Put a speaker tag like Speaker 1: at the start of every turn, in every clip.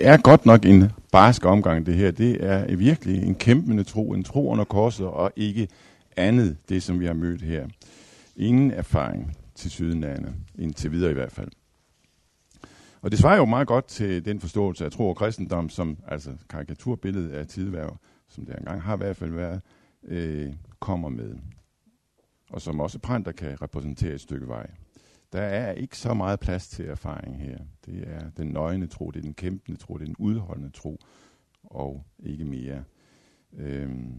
Speaker 1: det er godt nok en barsk omgang, det her. Det er virkelig en kæmpende tro, en tro under korset, og ikke andet, det som vi har mødt her. Ingen erfaring til sydenlande, indtil videre i hvert fald. Og det svarer jo meget godt til den forståelse af tro og kristendom, som altså karikaturbilledet af tidværv, som det engang har i hvert fald været, øh, kommer med. Og som også Pranter kan repræsentere et stykke vej. Der er ikke så meget plads til erfaring her. Det er den nøgne tro, det er den kæmpende tro, det er den udholdende tro, og ikke mere. Øhm.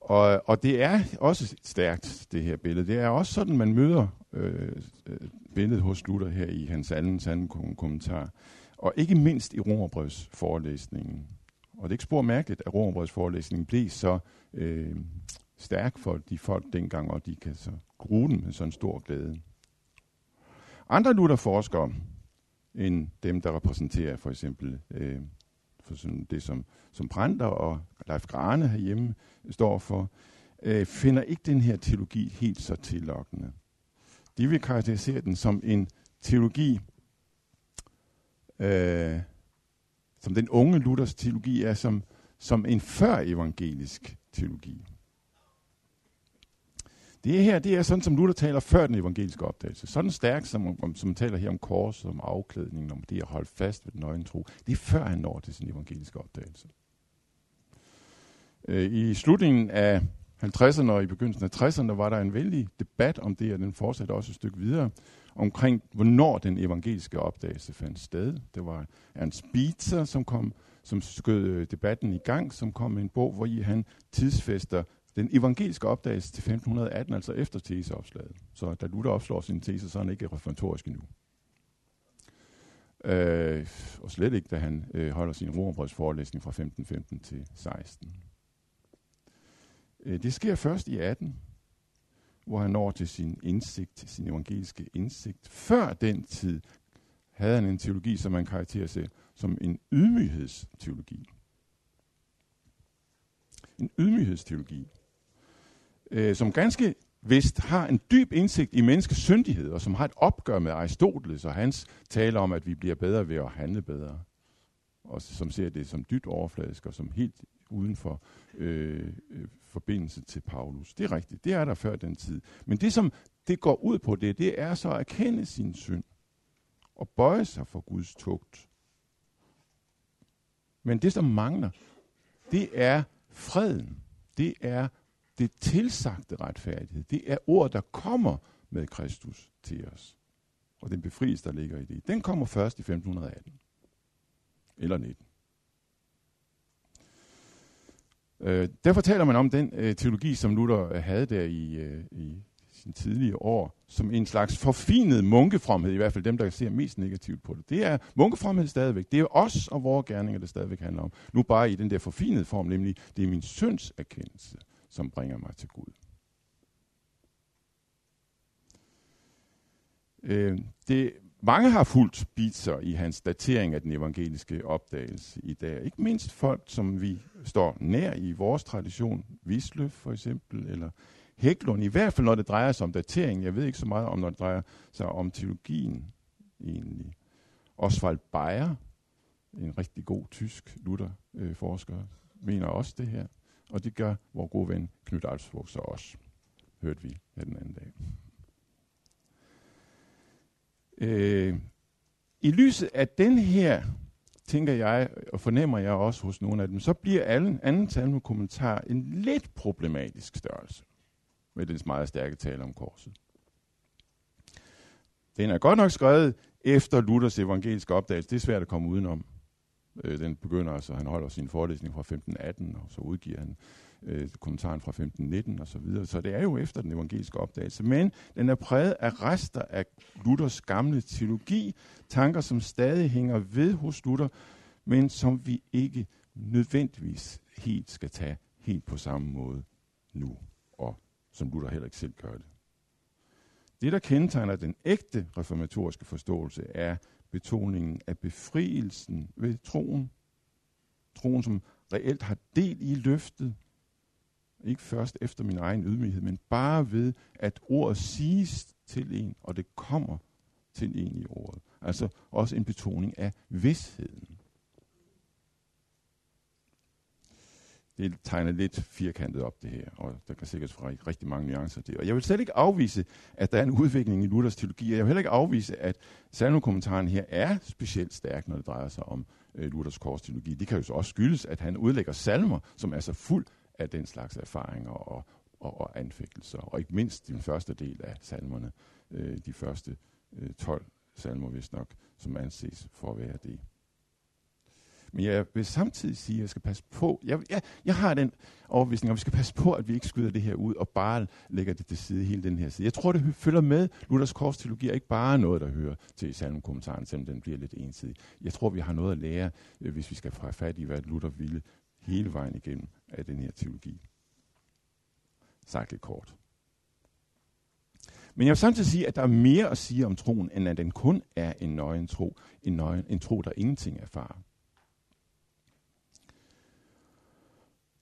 Speaker 1: Og, og det er også stærkt, det her billede. Det er også sådan, man møder øh, øh billedet hos Luther her i hans anden sande kommentar. Og ikke mindst i Romerbrevs forelæsningen. Og det er ikke spor mærkeligt, at Romerbrevs forelæsning blev så øh, stærk for de folk dengang, og de kan så bruge den med sådan stor glæde. Andre Luther-forskere end dem, der repræsenterer for eksempel øh, for sådan det, som, som Brander og Leif Grane herhjemme står for, øh, finder ikke den her teologi helt så tillokkende. De vil karakterisere den som en teologi, øh, som den unge Luthers teologi er, som, som en før-evangelisk teologi. Det her, det er sådan, som Luther taler før den evangeliske opdagelse. Sådan stærkt, som, om, som taler her om kors, om afklædningen, om det at holde fast ved den nøgne tro. Det er før han når til sin evangeliske opdagelse. Øh, I slutningen af 50'erne og i begyndelsen af 60'erne var der en vældig debat om det, og den fortsatte også et stykke videre, omkring hvornår den evangeliske opdagelse fandt sted. Det var Ernst Spitzer, som kom som skød øh, debatten i gang, som kom med en bog, hvor i han tidsfester den evangeliske opdagelse til 1518, altså efter teseopslaget. Så da Luther opslår sin tese, så er han ikke reformatorisk endnu. Øh, og slet ikke, da han øh, holder sin romerbrødsforelæsning fra 1515 til 16. Øh, det sker først i 18, hvor han når til sin indsigt, sin evangeliske indsigt. Før den tid havde han en teologi, som man karakteriserer som en ydmyghedsteologi. En ydmyghedsteologi øh, som ganske vist har en dyb indsigt i menneskets syndighed, og som har et opgør med Aristoteles og hans tale om, at vi bliver bedre ved at handle bedre. Og som ser det som dybt overfladisk og som helt uden for øh, øh, forbindelse til Paulus. Det er rigtigt, det er der før den tid. Men det, som det går ud på det, det er så at erkende sin synd og bøje sig for Guds tugt. Men det, som mangler, det er freden. Det er det tilsagte retfærdighed, det er ord, der kommer med Kristus til os. Og den befrielse, der ligger i det, den kommer først i 1518. Eller 19. Øh, derfor taler man om den øh, teologi, som Luther øh, havde der i, øh, i sin tidlige år, som en slags forfinet munkefromhed, i hvert fald dem, der ser mest negativt på det. Det er munkefromhed stadigvæk. Det er os og vores gerninger, det stadigvæk handler om. Nu bare i den der forfinede form, nemlig det er min synds erkendelse som bringer mig til Gud. Øh, det, mange har fulgt Bitzer i hans datering af den evangeliske opdagelse i dag. Ikke mindst folk, som vi står nær i vores tradition. Wisløf for eksempel, eller Hæklund. I hvert fald når det drejer sig om datering. Jeg ved ikke så meget om, når det drejer sig om teologien egentlig. Oswald Bayer, en rigtig god tysk lutherforsker, øh, mener også det her. Og det gør vores gode ven Knud Alsvog så også, hørte vi her den anden dag. Øh, I lyset af den her, tænker jeg, og fornemmer jeg også hos nogle af dem, så bliver alle anden talme kommentar en lidt problematisk størrelse med dens meget stærke tale om korset. Den er godt nok skrevet efter Luthers evangeliske opdagelse. Det er svært at komme udenom. Øh, den begynder altså, han holder sin forelæsning fra 1518, og så udgiver han øh, kommentaren fra 1519 og så videre. Så det er jo efter den evangeliske opdagelse. Men den er præget af rester af Luthers gamle teologi, tanker, som stadig hænger ved hos Luther, men som vi ikke nødvendigvis helt skal tage helt på samme måde nu, og som Luther heller ikke selv gør det. Det, der kendetegner den ægte reformatoriske forståelse, er betoningen af befrielsen ved troen. Troen, som reelt har del i løftet. Ikke først efter min egen ydmyghed, men bare ved, at ordet siges til en, og det kommer til en i ordet. Altså også en betoning af vidsheden. Det tegner lidt firkantet op, det her, og der kan sikkert være rigtig mange nuancer til. Og jeg vil slet ikke afvise, at der er en udvikling i Luthers teologi, og jeg vil heller ikke afvise, at salmekommentaren her er specielt stærk, når det drejer sig om øh, Luthers korsteologi. Det kan jo så også skyldes, at han udlægger salmer, som er så fuld af den slags erfaringer og, og, og anfægtelser, og ikke mindst den første del af salmerne, øh, de første øh, 12 salmer, hvis nok, som anses for at være det. Men jeg vil samtidig sige, at jeg skal passe på. Jeg, jeg, jeg har den overbevisning, at vi skal passe på, at vi ikke skyder det her ud og bare lægger det til side, hele den her side. Jeg tror, det følger med. Luthers korsteologi er ikke bare noget, der hører til salmkommentaren, selvom den bliver lidt ensidig. Jeg tror, vi har noget at lære, øh, hvis vi skal få fat i, hvad Luther ville hele vejen igennem af den her teologi. Sagt lidt kort. Men jeg vil samtidig sige, at der er mere at sige om troen, end at den kun er en nøgen tro. En, nøgen, en tro, der ingenting erfarer.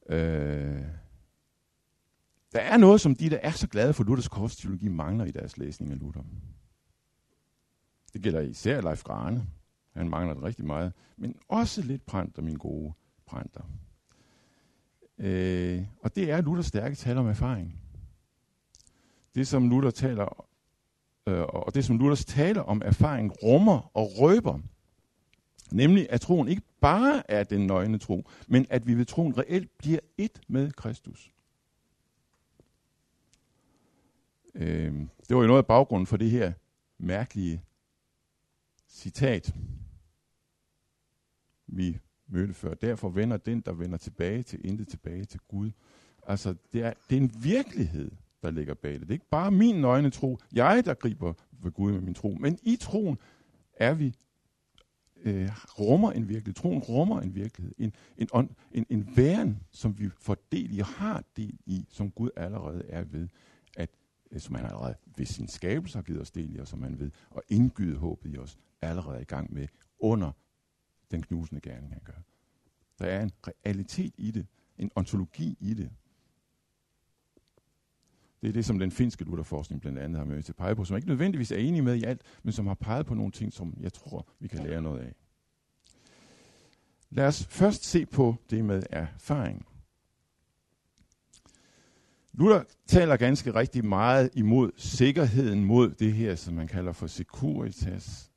Speaker 1: Øh, der er noget, som de, der er så glade for Luthers korsteologi, mangler i deres læsning af Luther. Det gælder især Leif Grane. Han mangler det rigtig meget. Men også lidt Pranter, min gode Pranter. Øh, og det er Luthers stærke tal om erfaring. Det, som Luther taler, øh, og det, som Luthers taler om erfaring, rummer og røber, Nemlig at troen ikke bare er den nøgne tro, men at vi ved troen reelt bliver et med Kristus. Øh, det var jo noget af baggrunden for det her mærkelige citat, vi mødte før. Derfor vender den, der vender tilbage til intet tilbage til Gud. Altså, det er, det er en virkelighed, der ligger bag det. Det er ikke bare min nøgne tro, jeg der griber ved Gud med min tro, men i troen er vi øh, rummer en virkelighed. Troen rummer en virkelighed. En, en, en, en, en væren, som vi får del i og har del i, som Gud allerede er ved, at, øh, som han allerede ved sin skabelse har givet os del i, og som han ved at indgyde håbet i os, allerede i gang med under den knusende gerning, han gør. Der er en realitet i det, en ontologi i det. Det er det, som den finske Lutherforskning blandt andet har med til at pege på, som ikke nødvendigvis er enige med i alt, men som har peget på nogle ting, som jeg tror, vi kan lære noget af. Lad os først se på det med erfaring. Luther taler ganske rigtig meget imod sikkerheden mod det her, som man kalder for securitas.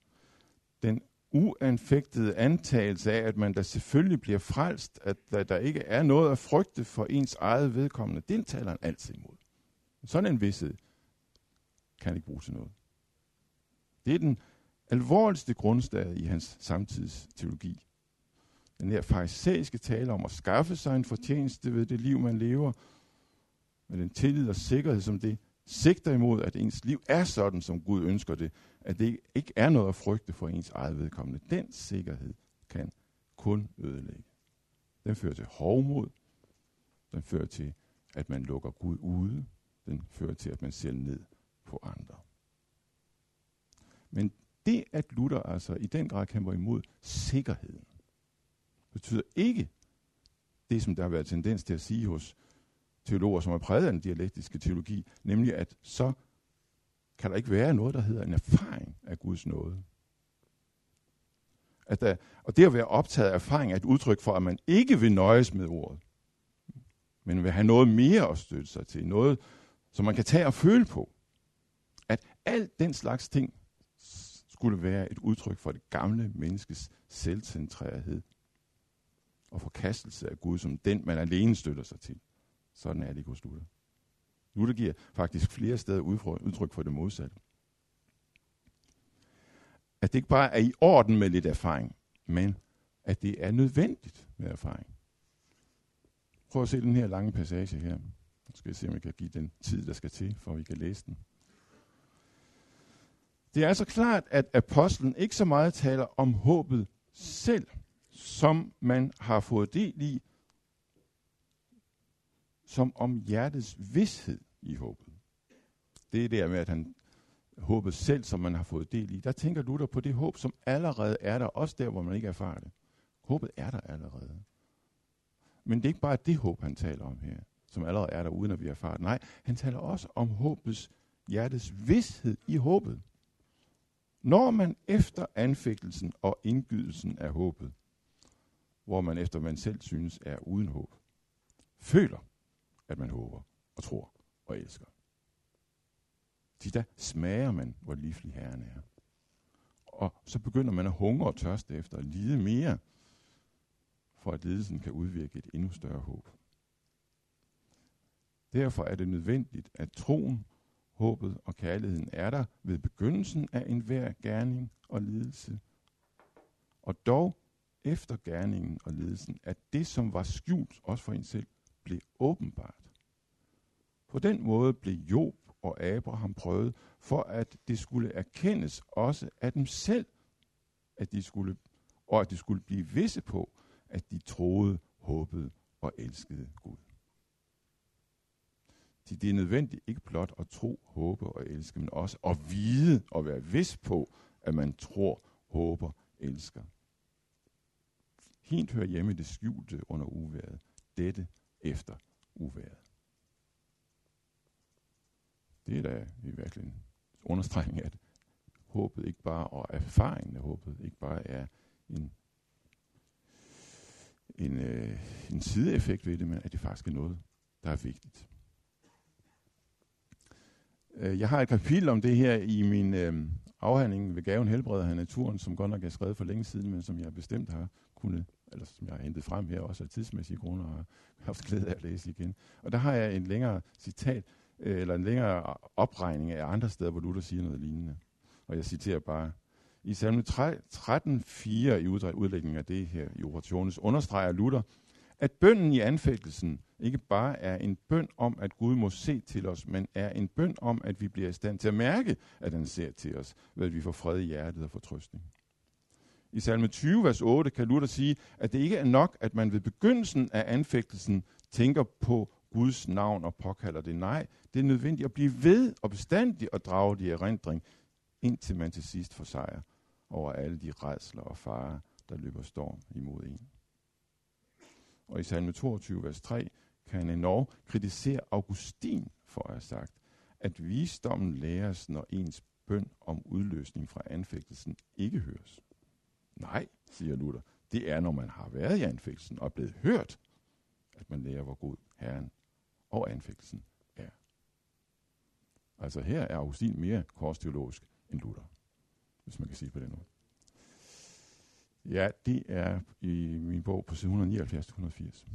Speaker 1: Den uanfægtede antagelse af, at man da selvfølgelig bliver frelst, at der, der ikke er noget at frygte for ens eget vedkommende, den taler han altid imod. Sådan en vidshed kan ikke bruge til noget. Det er den alvorligste grundstad i hans samtids teologi. Den her farisæiske tale om at skaffe sig en fortjeneste ved det liv, man lever, med den tillid og sikkerhed, som det sigter imod, at ens liv er sådan, som Gud ønsker det, at det ikke er noget at frygte for ens eget vedkommende. Den sikkerhed kan kun ødelægge. Den fører til hovmod. Den fører til, at man lukker Gud ude den fører til, at man ser ned på andre. Men det, at Luther altså i den grad kæmper imod sikkerheden, betyder ikke det, som der har været tendens til at sige hos teologer, som er præget af den dialektiske teologi, nemlig at så kan der ikke være noget, der hedder en erfaring af Guds nåde. At der, og det at være optaget af erfaring er et udtryk for, at man ikke vil nøjes med ordet, men vil have noget mere at støtte sig til. Noget, som man kan tage og føle på. At alt den slags ting skulle være et udtryk for det gamle menneskes selvcentrerethed og forkastelse af Gud som den, man alene støtter sig til. Sådan er det ikke hos Luther. Luther giver faktisk flere steder udtryk for det modsatte. At det ikke bare er i orden med lidt erfaring, men at det er nødvendigt med erfaring. Prøv at se den her lange passage her. Skal jeg se, om jeg kan give den tid, der skal til, for at vi kan læse den. Det er altså klart, at apostlen ikke så meget taler om håbet selv, som man har fået del i, som om hjertets vidshed i håbet. Det er der med, at han håbet selv, som man har fået del i. Der tænker Luther på det håb, som allerede er der, også der, hvor man ikke erfarer det. Håbet er der allerede. Men det er ikke bare det håb, han taler om her som allerede er der, uden at vi erfarer Nej, han taler også om håbets hjertets vidshed i håbet. Når man efter anfægtelsen og indgydelsen af håbet, hvor man efter man selv synes er uden håb, føler, at man håber og tror og elsker. De der smager man, hvor livlig Herren er. Og så begynder man at hungre og tørste efter at lide mere, for at lidelsen kan udvirke et endnu større håb. Derfor er det nødvendigt, at troen, håbet og kærligheden er der ved begyndelsen af enhver gerning og lidelse. Og dog efter gerningen og lidelsen, at det, som var skjult også for en selv, blev åbenbart. På den måde blev Job og Abraham prøvet, for at det skulle erkendes også af dem selv, at de skulle, og at de skulle blive visse på, at de troede, håbede og elskede Gud. Det er nødvendigt ikke blot at tro, håbe og elske, men også at vide og være vis på, at man tror, håber, elsker. Helt hører hjemme det skjulte under uværet. Dette efter uværet. Det er da i virkelig understregning, at håbet ikke bare, og erfaringen af håbet ikke bare er en, en, øh, en sideeffekt ved det, men at det faktisk er noget, der er vigtigt. Øh, jeg har et kapitel om det her i min øh, afhandling ved gaven helbreder af naturen, som godt nok er skrevet for længe siden, men som jeg bestemt har kunnet, eller som jeg har hentet frem her også af tidsmæssige grunde, og har haft glæde af at læse igen. Og der har jeg en længere citat, øh, eller en længere opregning af andre steder, hvor Luther siger noget lignende. Og jeg citerer bare, i salme 13.4 i udlægningen af det her i orationes, understreger Luther, at bønden i anfægtelsen ikke bare er en bøn om, at Gud må se til os, men er en bøn om, at vi bliver i stand til at mærke, at han ser til os, ved at vi får fred i hjertet og fortrøstning. I salme 20, vers 8, kan Luther sige, at det ikke er nok, at man ved begyndelsen af anfægtelsen tænker på Guds navn og påkalder det. Nej, det er nødvendigt at blive ved og bestandigt at drage de erindring, indtil man til sidst får sejr over alle de redsler og farer, der løber storm imod en. Og i salme 22, vers 3, kan en endnu kritisere Augustin for at have sagt, at visdommen læres, når ens bøn om udløsning fra anfægtelsen ikke høres. Nej, siger Luther, det er, når man har været i anfægtelsen og blevet hørt, at man lærer, hvor god Herren og anfægtelsen er. Altså her er Augustin mere korsteologisk end Luther, hvis man kan sige det på den måde. Ja, det er i min bog på side 179-180.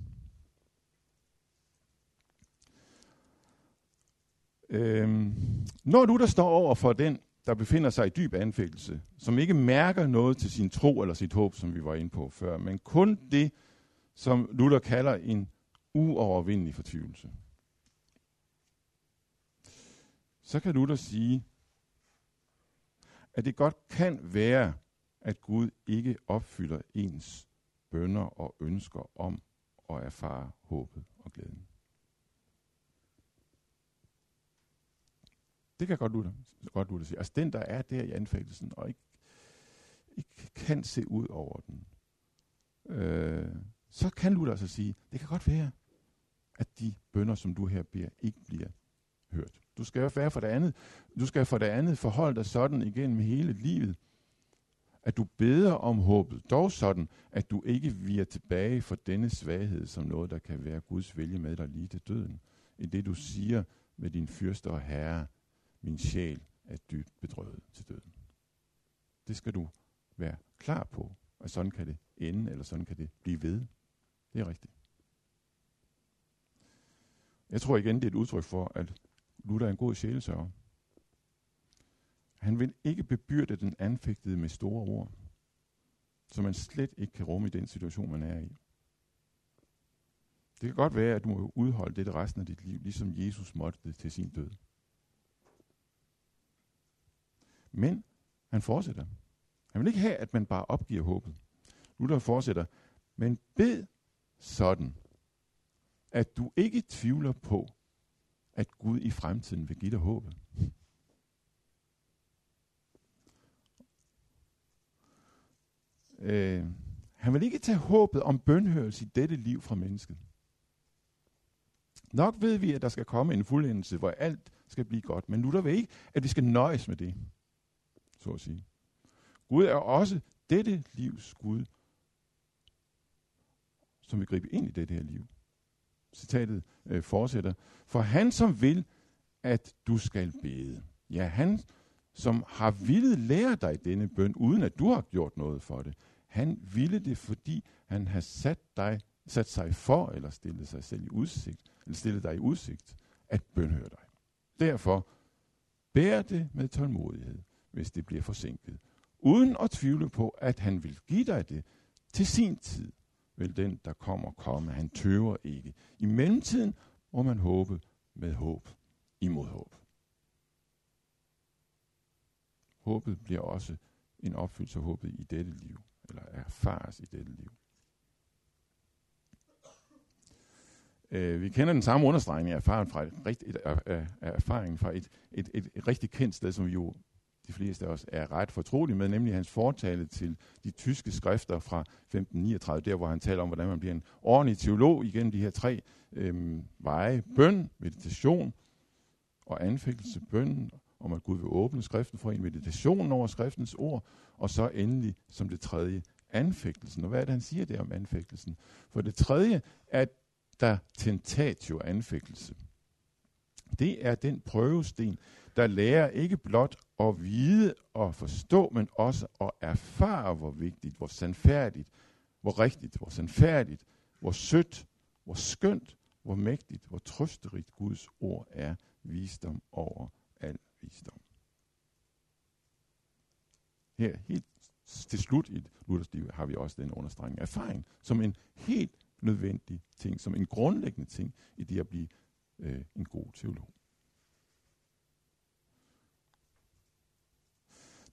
Speaker 1: Øhm, når du der står over for den, der befinder sig i dyb anfægtelse, som ikke mærker noget til sin tro eller sit håb, som vi var inde på før, men kun det, som Luther kalder en uovervindelig fortvivlelse, så kan Luther sige, at det godt kan være, at Gud ikke opfylder ens bønder og ønsker om at erfare håbet og glæden. Det kan godt Luther, godt Luther sige. Altså den, der er der i anfægtelsen, og ikke, ikke kan se ud over den, øh, så kan Luther altså sige, det kan godt være, at de bønder, som du her beder, ikke bliver hørt. Du skal være for det andet, du skal for det andet forholde dig sådan igennem hele livet, at du beder om håbet, dog sådan, at du ikke viger tilbage for denne svaghed som noget, der kan være Guds vilje med dig lige til døden. I det du siger med din fyrste og herre, min sjæl er dybt bedrøvet til døden. Det skal du være klar på, og sådan kan det ende, eller sådan kan det blive ved. Det er rigtigt. Jeg tror igen, det er et udtryk for, at Luther er en god sjælesørger. Han vil ikke bebyrde den anfægtede med store ord, som man slet ikke kan rumme i den situation, man er i. Det kan godt være, at du må udholde det resten af dit liv, ligesom Jesus måtte det til sin død. Men han fortsætter. Han vil ikke have, at man bare opgiver håbet. Luther fortsætter. Men bed sådan, at du ikke tvivler på, at Gud i fremtiden vil give dig håbet. Øh, han vil ikke tage håbet om bønhørelse i dette liv fra mennesket. Nok ved vi, at der skal komme en fuldendelse, hvor alt skal blive godt, men nu der vil ikke, at vi skal nøjes med det, så at sige. Gud er også dette livs Gud, som vil gribe ind i dette her liv. Citatet øh, fortsætter. For han som vil, at du skal bede. Ja, han som har ville lære dig denne bøn, uden at du har gjort noget for det. Han ville det, fordi han har sat, dig, sat sig for, eller stillet sig selv i udsigt, eller stillet dig i udsigt, at bønhøre dig. Derfor bær det med tålmodighed, hvis det bliver forsinket, uden at tvivle på, at han vil give dig det til sin tid, vil den, der kommer, komme. Han tøver ikke. I mellemtiden må man håbe med håb imod håb. Håbet bliver også en opfyldelse af håbet i dette liv, eller erfares i dette liv. Øh, vi kender den samme understregning af erfaringen fra et, rigt, et, af, af erfaringen fra et, et, et, et rigtig kendt sted, som vi jo de fleste af os er ret fortrolige med, nemlig hans fortale til de tyske skrifter fra 1539, der hvor han taler om, hvordan man bliver en ordentlig teolog igennem de her tre øhm, veje. Bøn, meditation og anfægtelse. Bøn om, at Gud vil åbne skriften for en, meditation over skriftens ord, og så endelig som det tredje, anfægtelsen. Og hvad er det, han siger der om anfægtelsen? For det tredje er der tentatio anfægtelse. Det er den prøvesten, der lærer ikke blot at vide og forstå, men også at erfare, hvor vigtigt, hvor sandfærdigt, hvor rigtigt, hvor sandfærdigt, hvor sødt, hvor skønt, hvor mægtigt, hvor trøsterigt Guds ord er visdom over al visdom. Her helt til slut i Luthers liv har vi også den understregning af erfaring som en helt nødvendig ting, som en grundlæggende ting i det at blive øh, en god teolog.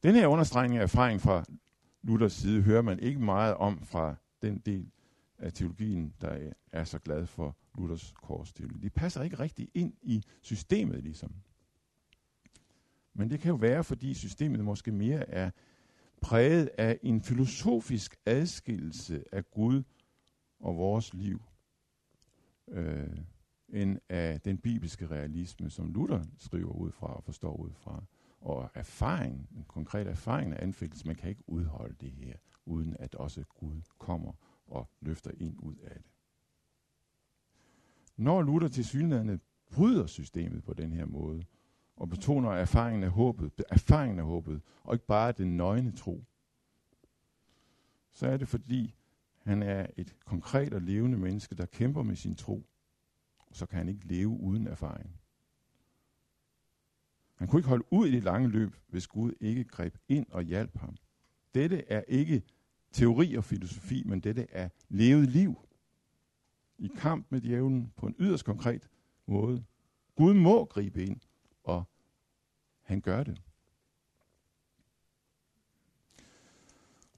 Speaker 1: Den her understregning af erfaring fra Luthers side hører man ikke meget om fra den del af teologien, der er så glad for Luthers korsteologi. De passer ikke rigtig ind i systemet ligesom. Men det kan jo være, fordi systemet måske mere er præget af en filosofisk adskillelse af Gud og vores liv, øh, end af den bibelske realisme, som Luther skriver ud fra og forstår ud fra. Og erfaring, en konkret erfaring af anfægtelse, man kan ikke udholde det her, uden at også Gud kommer og løfter ind ud af det. Når Luther til synligheden bryder systemet på den her måde, og betoner erfaringen af håbet, erfaringen af håbet, og ikke bare den nøgne tro, så er det fordi, han er et konkret og levende menneske, der kæmper med sin tro, og så kan han ikke leve uden erfaring. Han kunne ikke holde ud i det lange løb, hvis Gud ikke greb ind og hjalp ham. Dette er ikke teori og filosofi, men dette er levet liv. I kamp med djævlen på en yderst konkret måde. Gud må gribe ind, og han gør det.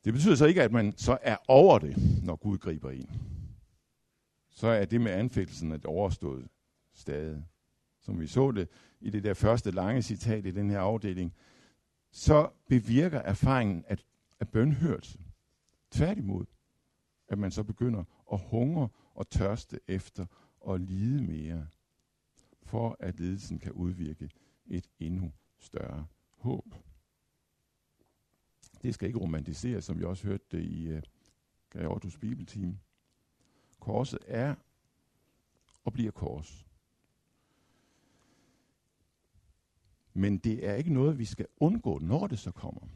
Speaker 1: Det betyder så ikke, at man så er over det, når Gud griber ind. Så er det med anfægtelsen at overstået stadig. Som vi så det i det der første lange citat i den her afdeling, så bevirker erfaringen at, at bønhørelse. Tværtimod, at man så begynder at hungre og tørste efter og lide mere, for at ledelsen kan udvirke et endnu større håb. Det skal ikke romantiseres, som vi også hørte det i øh, uh, Gaiotus Bibelteam. Korset er og bliver kors. Men det er ikke noget, vi skal undgå, når det så kommer.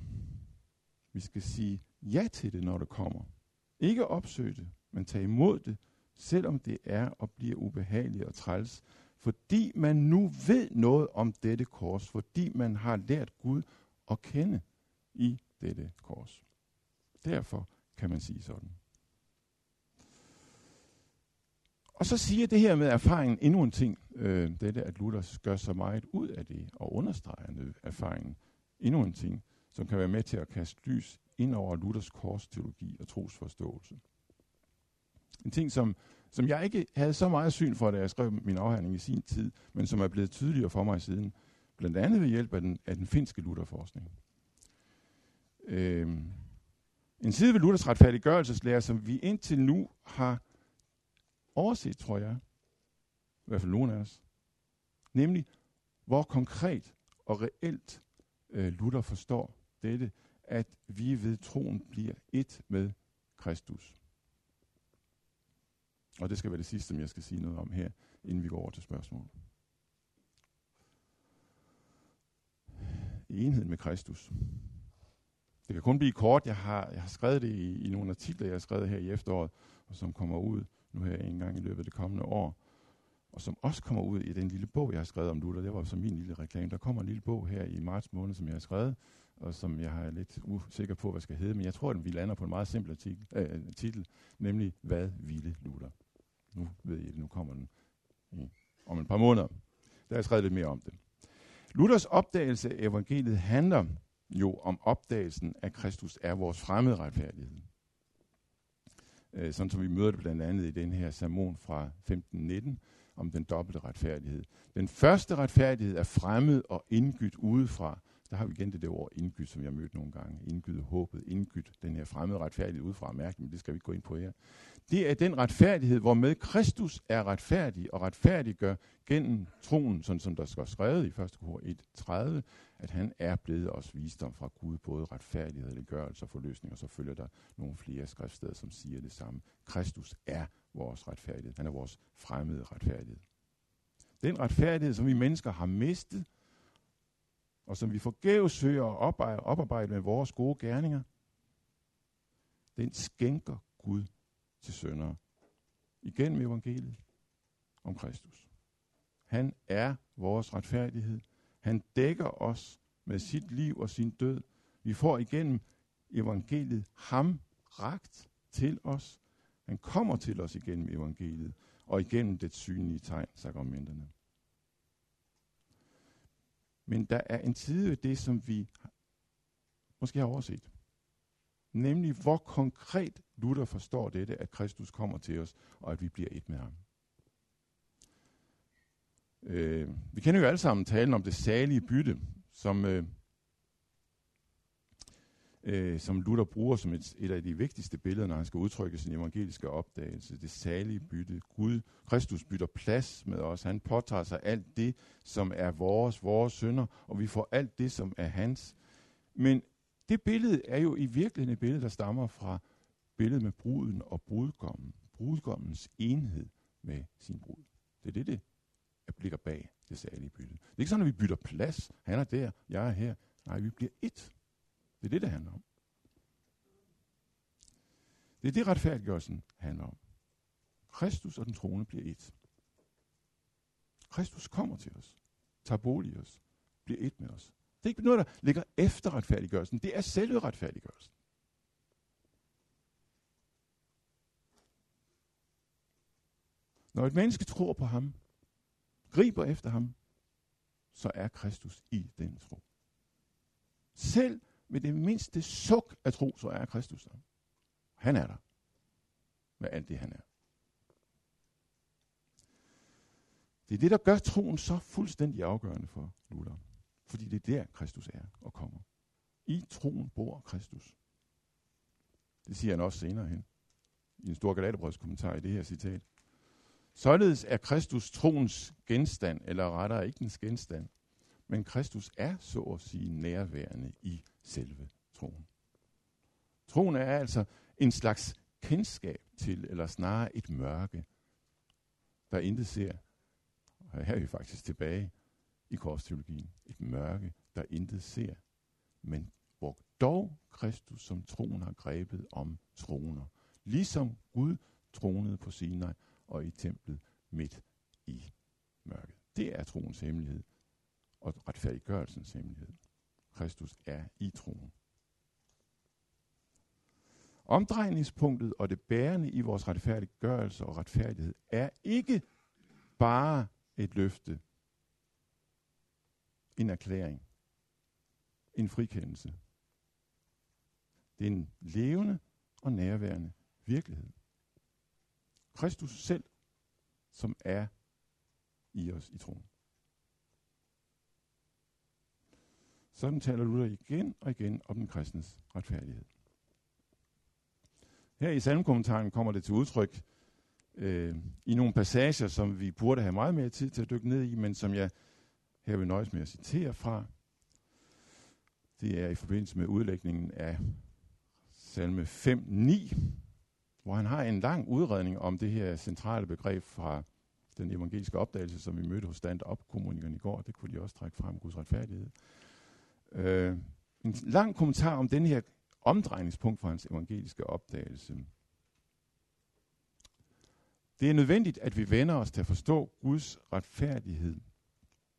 Speaker 1: Vi skal sige ja til det, når det kommer. Ikke opsøge det, men tage imod det, selvom det er og bliver ubehageligt og træls, fordi man nu ved noget om dette kors, fordi man har lært Gud at kende i dette kors. Derfor kan man sige sådan. Og så siger det her med erfaringen endnu en ting, øh, dette at Luther gør så meget ud af det og understreger erfaringen endnu en ting, som kan være med til at kaste lys ind over Luthers korsteologi og trosforståelse. En ting, som, som jeg ikke havde så meget syn for, da jeg skrev min afhandling i sin tid, men som er blevet tydeligere for mig siden, blandt andet ved hjælp af den, af den finske Lutherforskning. Øh, en side ved Luthers retfærdiggørelseslære, som vi indtil nu har overset, tror jeg, i hvert fald nogen af os, nemlig hvor konkret og reelt øh, Luther forstår dette, at vi ved troen bliver et med Kristus. Og det skal være det sidste, som jeg skal sige noget om her, inden vi går over til spørgsmål. I enhed med Kristus. Det kan kun blive kort. Jeg har, jeg har skrevet det i, i nogle artikler, jeg har skrevet her i efteråret, og som kommer ud nu her en gang i løbet af det kommende år, og som også kommer ud i den lille bog, jeg har skrevet om Luther. Det var så min lille reklame. Der kommer en lille bog her i marts måned, som jeg har skrevet, og som jeg har lidt usikker på, hvad skal hedde, men jeg tror, at vi lander på en meget simpel artikel, øh, titel, nemlig Hvad ville Luther? Nu ved I det, nu kommer den i, om et par måneder. Der er skrevet lidt mere om det. Luthers opdagelse af evangeliet handler jo om opdagelsen af Kristus er vores fremmede retfærdighed. Øh, sådan som vi møder det blandt andet i den her sermon fra 1519 om den dobbelte retfærdighed. Den første retfærdighed er fremmed og indgydt udefra, der har vi igen det der ord indgydt, som jeg har mødt nogle gange. Indgydt håbet, indgydt den her fremmede retfærdighed udefra mærke, men det skal vi ikke gå ind på her. Det er den retfærdighed, hvor med Kristus er retfærdig og retfærdiggør gennem troen, sådan som der skal skrevet i 1. kor 1.30, at han er blevet os visdom fra Gud, både retfærdighed, gørelse og forløsning, og så følger der nogle flere skriftsteder, som siger det samme. Kristus er vores retfærdighed. Han er vores fremmede retfærdighed. Den retfærdighed, som vi mennesker har mistet, og som vi forgæves søger at oparbejde, oparbejde med vores gode gerninger, den skænker Gud til søndere med evangeliet om Kristus. Han er vores retfærdighed. Han dækker os med sit liv og sin død. Vi får igennem evangeliet ham ragt til os. Han kommer til os igennem evangeliet og igennem det synlige tegn, sakramenterne. Men der er en side ved det, som vi måske har overset. Nemlig, hvor konkret Luther forstår dette, at Kristus kommer til os, og at vi bliver et med ham. Øh, vi kender jo alle sammen talen om det salige bytte, som, øh, øh, som Luther bruger som et, et af de vigtigste billeder, når han skal udtrykke sin evangeliske opdagelse. Det salige bytte. Gud, Kristus bytter plads med os. Han påtager sig alt det, som er vores, vores sønder, og vi får alt det, som er hans. Men det billede er jo i virkeligheden et billede, der stammer fra billedet med bruden og brudgommen. Brudgommens enhed med sin brud. Det er det, det ligger bag det salige bytte. Det er ikke sådan, at vi bytter plads. Han er der, jeg er her. Nej, vi bliver ét. Det er det, det handler om. Det er det, retfærdiggørelsen handler om. Kristus og den troende bliver et. Kristus kommer til os, tager bolig i os, bliver et med os. Det er ikke noget, der ligger efter retfærdiggørelsen. Det er selve retfærdiggørelsen. Når et menneske tror på ham, griber efter ham, så er Kristus i den tro. Selv med det mindste suk af tro, så er Kristus der. Han er der. Med alt det, han er. Det er det, der gør troen så fuldstændig afgørende for Luther. Fordi det er der, Kristus er og kommer. I troen bor Kristus. Det siger han også senere hen. I en stor Galaterbrøds kommentar i det her citat. Således er Kristus troens genstand, eller rettere ikke dens genstand, men Kristus er så at sige nærværende i selve troen. Troen er altså en slags kendskab til, eller snarere et mørke, der intet ser. Og her er vi faktisk tilbage i korsteologien. Et mørke, der intet ser, men hvor dog Kristus som troen har grebet om troner. Ligesom Gud tronede på Sinai og i templet midt i mørket. Det er troens hemmelighed og retfærdiggørelsens hemmelighed. Kristus er i troen. Omdrejningspunktet og det bærende i vores retfærdiggørelse og retfærdighed er ikke bare et løfte, en erklæring, en frikendelse. Det er en levende og nærværende virkelighed. Kristus selv, som er i os i troen. Sådan taler Luther igen og igen om den kristnes retfærdighed. Her i salmkommentaren kommer det til udtryk øh, i nogle passager, som vi burde have meget mere tid til at dykke ned i, men som jeg her vil nøjes med at citere fra. det er i forbindelse med udlægningen af salme 5.9, hvor han har en lang udredning om det her centrale begreb fra den evangeliske opdagelse, som vi mødte hos stand-up-kommunikeren i går. Det kunne de også trække frem, Guds retfærdighed. Øh, en lang kommentar om den her omdrejningspunkt for hans evangeliske opdagelse. Det er nødvendigt, at vi vender os til at forstå Guds retfærdighed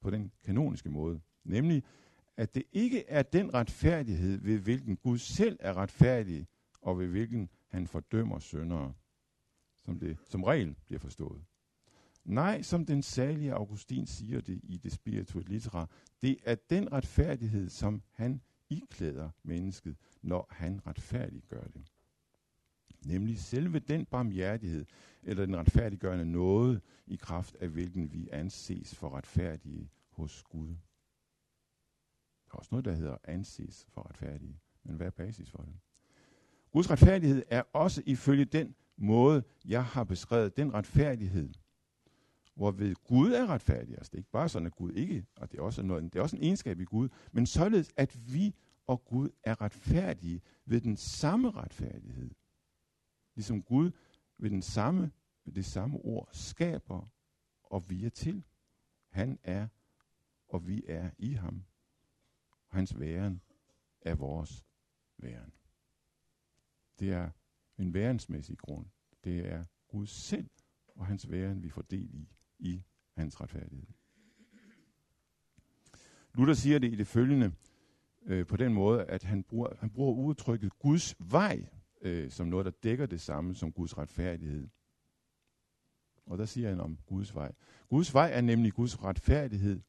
Speaker 1: på den kanoniske måde. Nemlig, at det ikke er den retfærdighed, ved hvilken Gud selv er retfærdig, og ved hvilken han fordømmer syndere, som det som regel bliver forstået. Nej, som den salige Augustin siger det i det spirituelle litera, det er den retfærdighed, som han iklæder mennesket, når han retfærdiggør det. Nemlig selve den barmhjertighed, eller den retfærdiggørende noget, i kraft af hvilken vi anses for retfærdige hos Gud. Der er også noget, der hedder anses for retfærdige. Men hvad er basis for det? Guds retfærdighed er også ifølge den måde, jeg har beskrevet, den retfærdighed, hvorved Gud er retfærdig. Altså det er ikke bare sådan, at Gud ikke, og det er også, noget, det er også en egenskab i Gud, men således, at vi og Gud er retfærdige ved den samme retfærdighed. Ligesom Gud ved, den samme, ved det samme ord skaber, og vi er til. Han er, og vi er i ham. Hans væren er vores væren. Det er en værensmæssig grund. Det er Gud selv og hans væren, vi får del i, i hans retfærdighed. Luther siger det i det følgende øh, på den måde, at han bruger, han bruger udtrykket Guds vej øh, som noget, der dækker det samme som Guds retfærdighed. Og der siger han om Guds vej. Guds vej er nemlig Guds retfærdighed,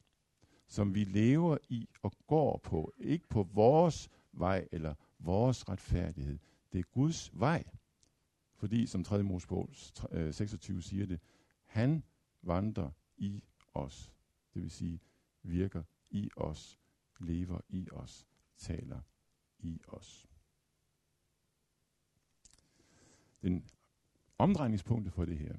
Speaker 1: som vi lever i og går på. Ikke på vores vej eller vores retfærdighed. Det er Guds vej. Fordi, som 3. Mosebog 26 siger det, han vandrer i os. Det vil sige, virker i os, lever i os, taler i os. Den omdrejningspunktet for det her,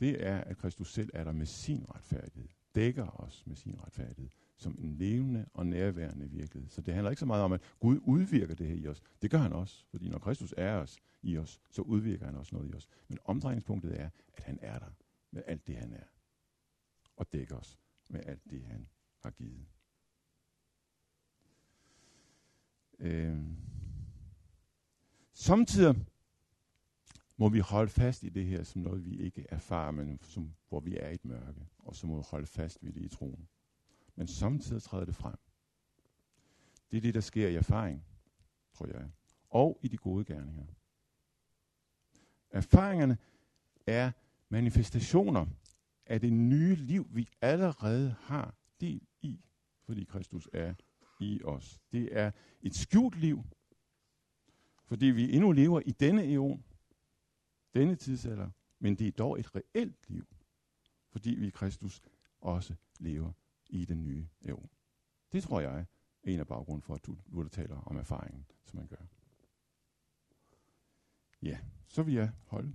Speaker 1: det er, at Kristus selv er der med sin retfærdighed, dækker os med sin retfærdighed, som en levende og nærværende virkelighed. Så det handler ikke så meget om, at Gud udvirker det her i os. Det gør han også, fordi når Kristus er os i os, så udvirker han også noget i os. Men omdrejningspunktet er, at han er der med alt det, han er. Og dækker os med alt det, han har givet. Øh. Samtidig må vi holde fast i det her som noget, vi ikke erfarer, men som, hvor vi er i et mørke, og så må vi holde fast ved det i troen. Men samtidig træder det frem. Det er det, der sker i erfaring, tror jeg, og i de gode gerninger. Erfaringerne er manifestationer af det nye liv, vi allerede har del i, fordi Kristus er i os. Det er et skjult liv, fordi vi endnu lever i denne eon, denne tidsalder, men det er dog et reelt liv, fordi vi i Kristus også lever i den nye eon. Det tror jeg er en af baggrunden for, at du, du taler om erfaringen, som man gør. Ja, så vil jeg holde